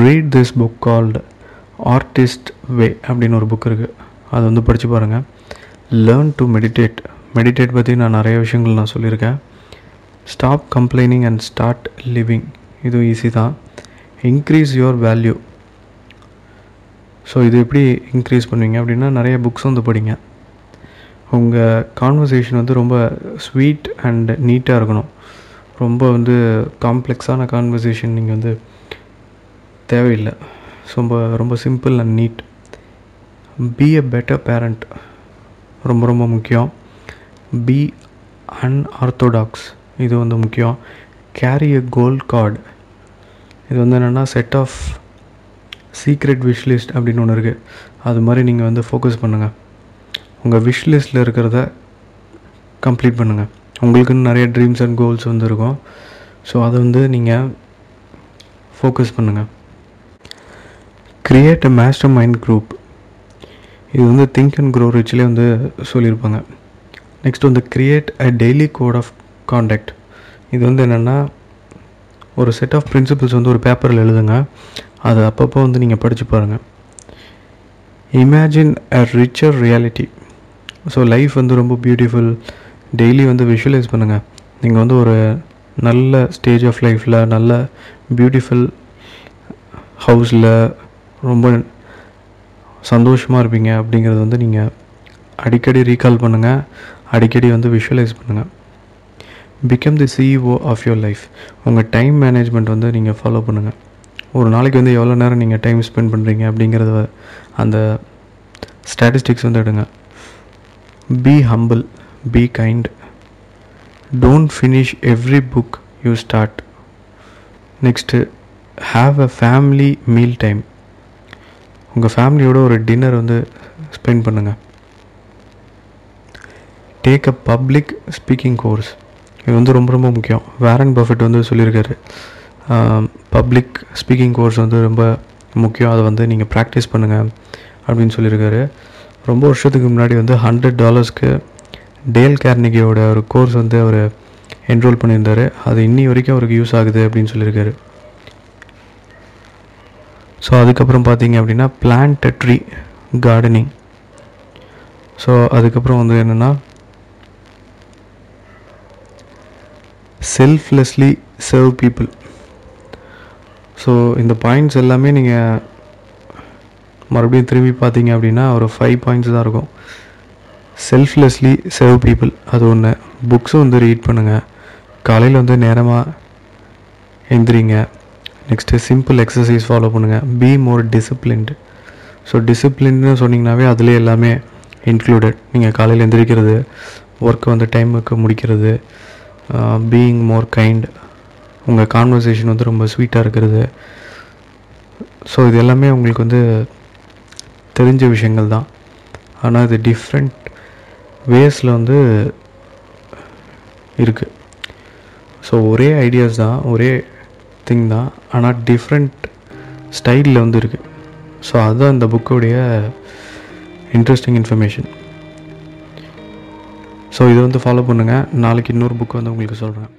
Read this book called artist way அப்படின்னு ஒரு book இருக்குது அது வந்து படித்து பாருங்கள் லேர்ன் டு மெடிடேட் மெடிடேட் பற்றி நான் நிறைய விஷயங்கள் நான் சொல்லியிருக்கேன். Stop complaining and start living இதுவும் ஈஸி தான். இன்க்ரீஸ் யுவர் வேல்யூ ஸோ இது எப்படி இன்க்ரீஸ் பண்ணுவீங்க அப்படின்னா நிறைய புக்ஸ் வந்து படிங்க. உங்கள் கான்வர்சேஷன் வந்து ரொம்ப ஸ்வீட் அண்ட் நீட்டாக இருக்கணும். ரொம்ப வந்து காம்ப்ளெக்ஸான கான்வர்சேஷன் நீங்கள் வந்து தேவையில்லை. ரொம்ப ரொம்ப simple and need be a better parent ரொம்ப ரொம்ப முக்கியம். பி அன்ஆர்த்தோடாக்ஸ் இது வந்து முக்கியம். கேரி எ கோல்ட் கார்டு இது வந்து என்னென்னா செட் ஆஃப் சீக்ரெட் விஷ்லிஸ்ட் அப்படின்னு ஒன்று இருக்குது அது மாதிரி நீங்கள் வந்து ஃபோக்கஸ் பண்ணுங்கள் உங்கள் விஷ்லிஸ்ட்டில் இருக்கிறத கம்ப்ளீட் பண்ணுங்கள் உங்களுக்குன்னு நிறைய ட்ரீம்ஸ் அண்ட் கோல்ஸ் வந்து இருக்கும். ஸோ அதை வந்து நீங்கள் ஃபோக்கஸ் பண்ணுங்கள் create a master mind group இது வந்து திங்க் அண்ட் க்ரோ ரிச்சிலே வந்து சொல்லியிருப்பாங்க. நெக்ஸ்ட் வந்து create a daily code of conduct இது வந்து என்னென்னா ஒரு செட் ஆஃப் பிரின்சிபிள்ஸ் வந்து ஒரு பேப்பரில் எழுதுங்க. அது அப்பப்போ வந்து நீங்கள் படித்து பாருங்கள் imagine a richer reality so life வந்து ரொம்ப பியூட்டிஃபுல் டெய்லி வந்து விஷுவலைஸ் பண்ணுங்கள் நீங்கள் வந்து ஒரு நல்ல ஸ்டேஜ் ஆஃப் லைஃப்பில் நல்ல பியூட்டிஃபுல் ஹவுஸில் ரொம்ப சந்தோஷமாக இருப்பீங்க அப்படிங்கிறது வந்து நீங்கள் அடிக்கடி ரீகால் பண்ணுங்கள் அடிக்கடி வந்து விஷுவலைஸ் பண்ணுங்கள் become the CEO of your life உங்கள் டைம் மேனேஜ்மெண்ட் வந்து நீங்கள் ஃபாலோ பண்ணுங்கள் ஒரு நாளைக்கு வந்து எவ்வளோ நேரம் நீங்கள் டைம் ஸ்பெண்ட் பண்ணுறீங்க அப்படிங்கிறத அந்த ஸ்டாட்டிஸ்டிக்ஸ் வந்து எடுங்க. Be humble be kind don't finish every book you start next have a family meal time உங்கள் ஃபேமிலியோட ஒரு டின்னர் வந்து ஸ்பெண்ட் பண்ணுங்கள் take a public speaking course இது வந்து ரொம்ப ரொம்ப முக்கியம். வேரன் பஃபெட் வந்து சொல்லியிருக்காரு. பப்ளிக் ஸ்பீக்கிங் கோர்ஸ் வந்து ரொம்ப முக்கியம். அதை வந்து நீங்கள் ப்ராக்டிஸ் பண்ணுங்கள் அப்படின்னு சொல்லியிருக்காரு. ரொம்ப வருஷத்துக்கு முன்னாடி வந்து ஹண்ட்ரட் டாலர்ஸ்க்கு டேல் கேர்னிகியோட ஒரு கோர்ஸ் வந்து அவர் என்ரோல் பண்ணியிருந்தார். அது இன்னி வரைக்கும் அவருக்கு யூஸ் ஆகுது அப்படின்னு சொல்லியிருக்காரு. ஸோ அதுக்கப்புறம் பார்த்தீங்க அப்படின்னா பிளான்ட் ட்ரீ கார்டனிங் ஸோ அதுக்கப்புறம் வந்து என்னென்னா செல்ஃப்லெஸ்லி சர்வ் பீப்புள் ஸோ இந்த பாயிண்ட்ஸ் எல்லாமே நீங்கள் மறுபடியும் திரும்பி பார்த்தீங்க அப்படின்னா ஒரு ஃபைவ் பாயிண்ட்ஸ் தான் இருக்கும். செல்ஃப்லெஸ்லி சர்வ் பீப்புள் அது ஒன்று புக்ஸும் வந்து ரீட் பண்ணுங்கள் காலையில் வந்து நேரமாக எந்திரிங்க. நெக்ஸ்ட்டு சிம்பிள் எக்ஸசைஸ் ஃபாலோ பண்ணுங்கள் பி மோர் டிசிப்ளின்டு ஸோ டிசிப்ளின்னு சொன்னிங்கனாவே அதுலேயே எல்லாமே இன்க்ளூடட் நீங்கள் காலையில் எந்திரிக்கிறது ஒர்க் வந்து டைமுக்கு முடிக்கிறது பீயிங் மோர் கைண்ட் உங்கள் கான்வர்சேஷன் வந்து ரொம்ப ஸ்வீட்டாக இருக்கிறது. ஸோ இது எல்லாமே உங்களுக்கு வந்து தெரிஞ்ச விஷயங்கள் தான். ஆனால் இது டிஃப்ரெண்ட் வேஸில் வந்து இருக்குது ஸோ ஒரே ஐடியாஸ் தான் ஒரே திங் தான். ஆனால் டிஃப்ரெண்ட் ஸ்டைலில் வந்து இருக்குது ஸோ அதுதான் இந்த புக்கோடைய இன்ட்ரெஸ்டிங் இன்ஃபர்மேஷன் ஸோ இதை வந்து ஃபாலோ பண்ணுங்கள் நாளைக்கு இன்னொரு புக் வந்து உங்களுக்கு சொல்கிறேன்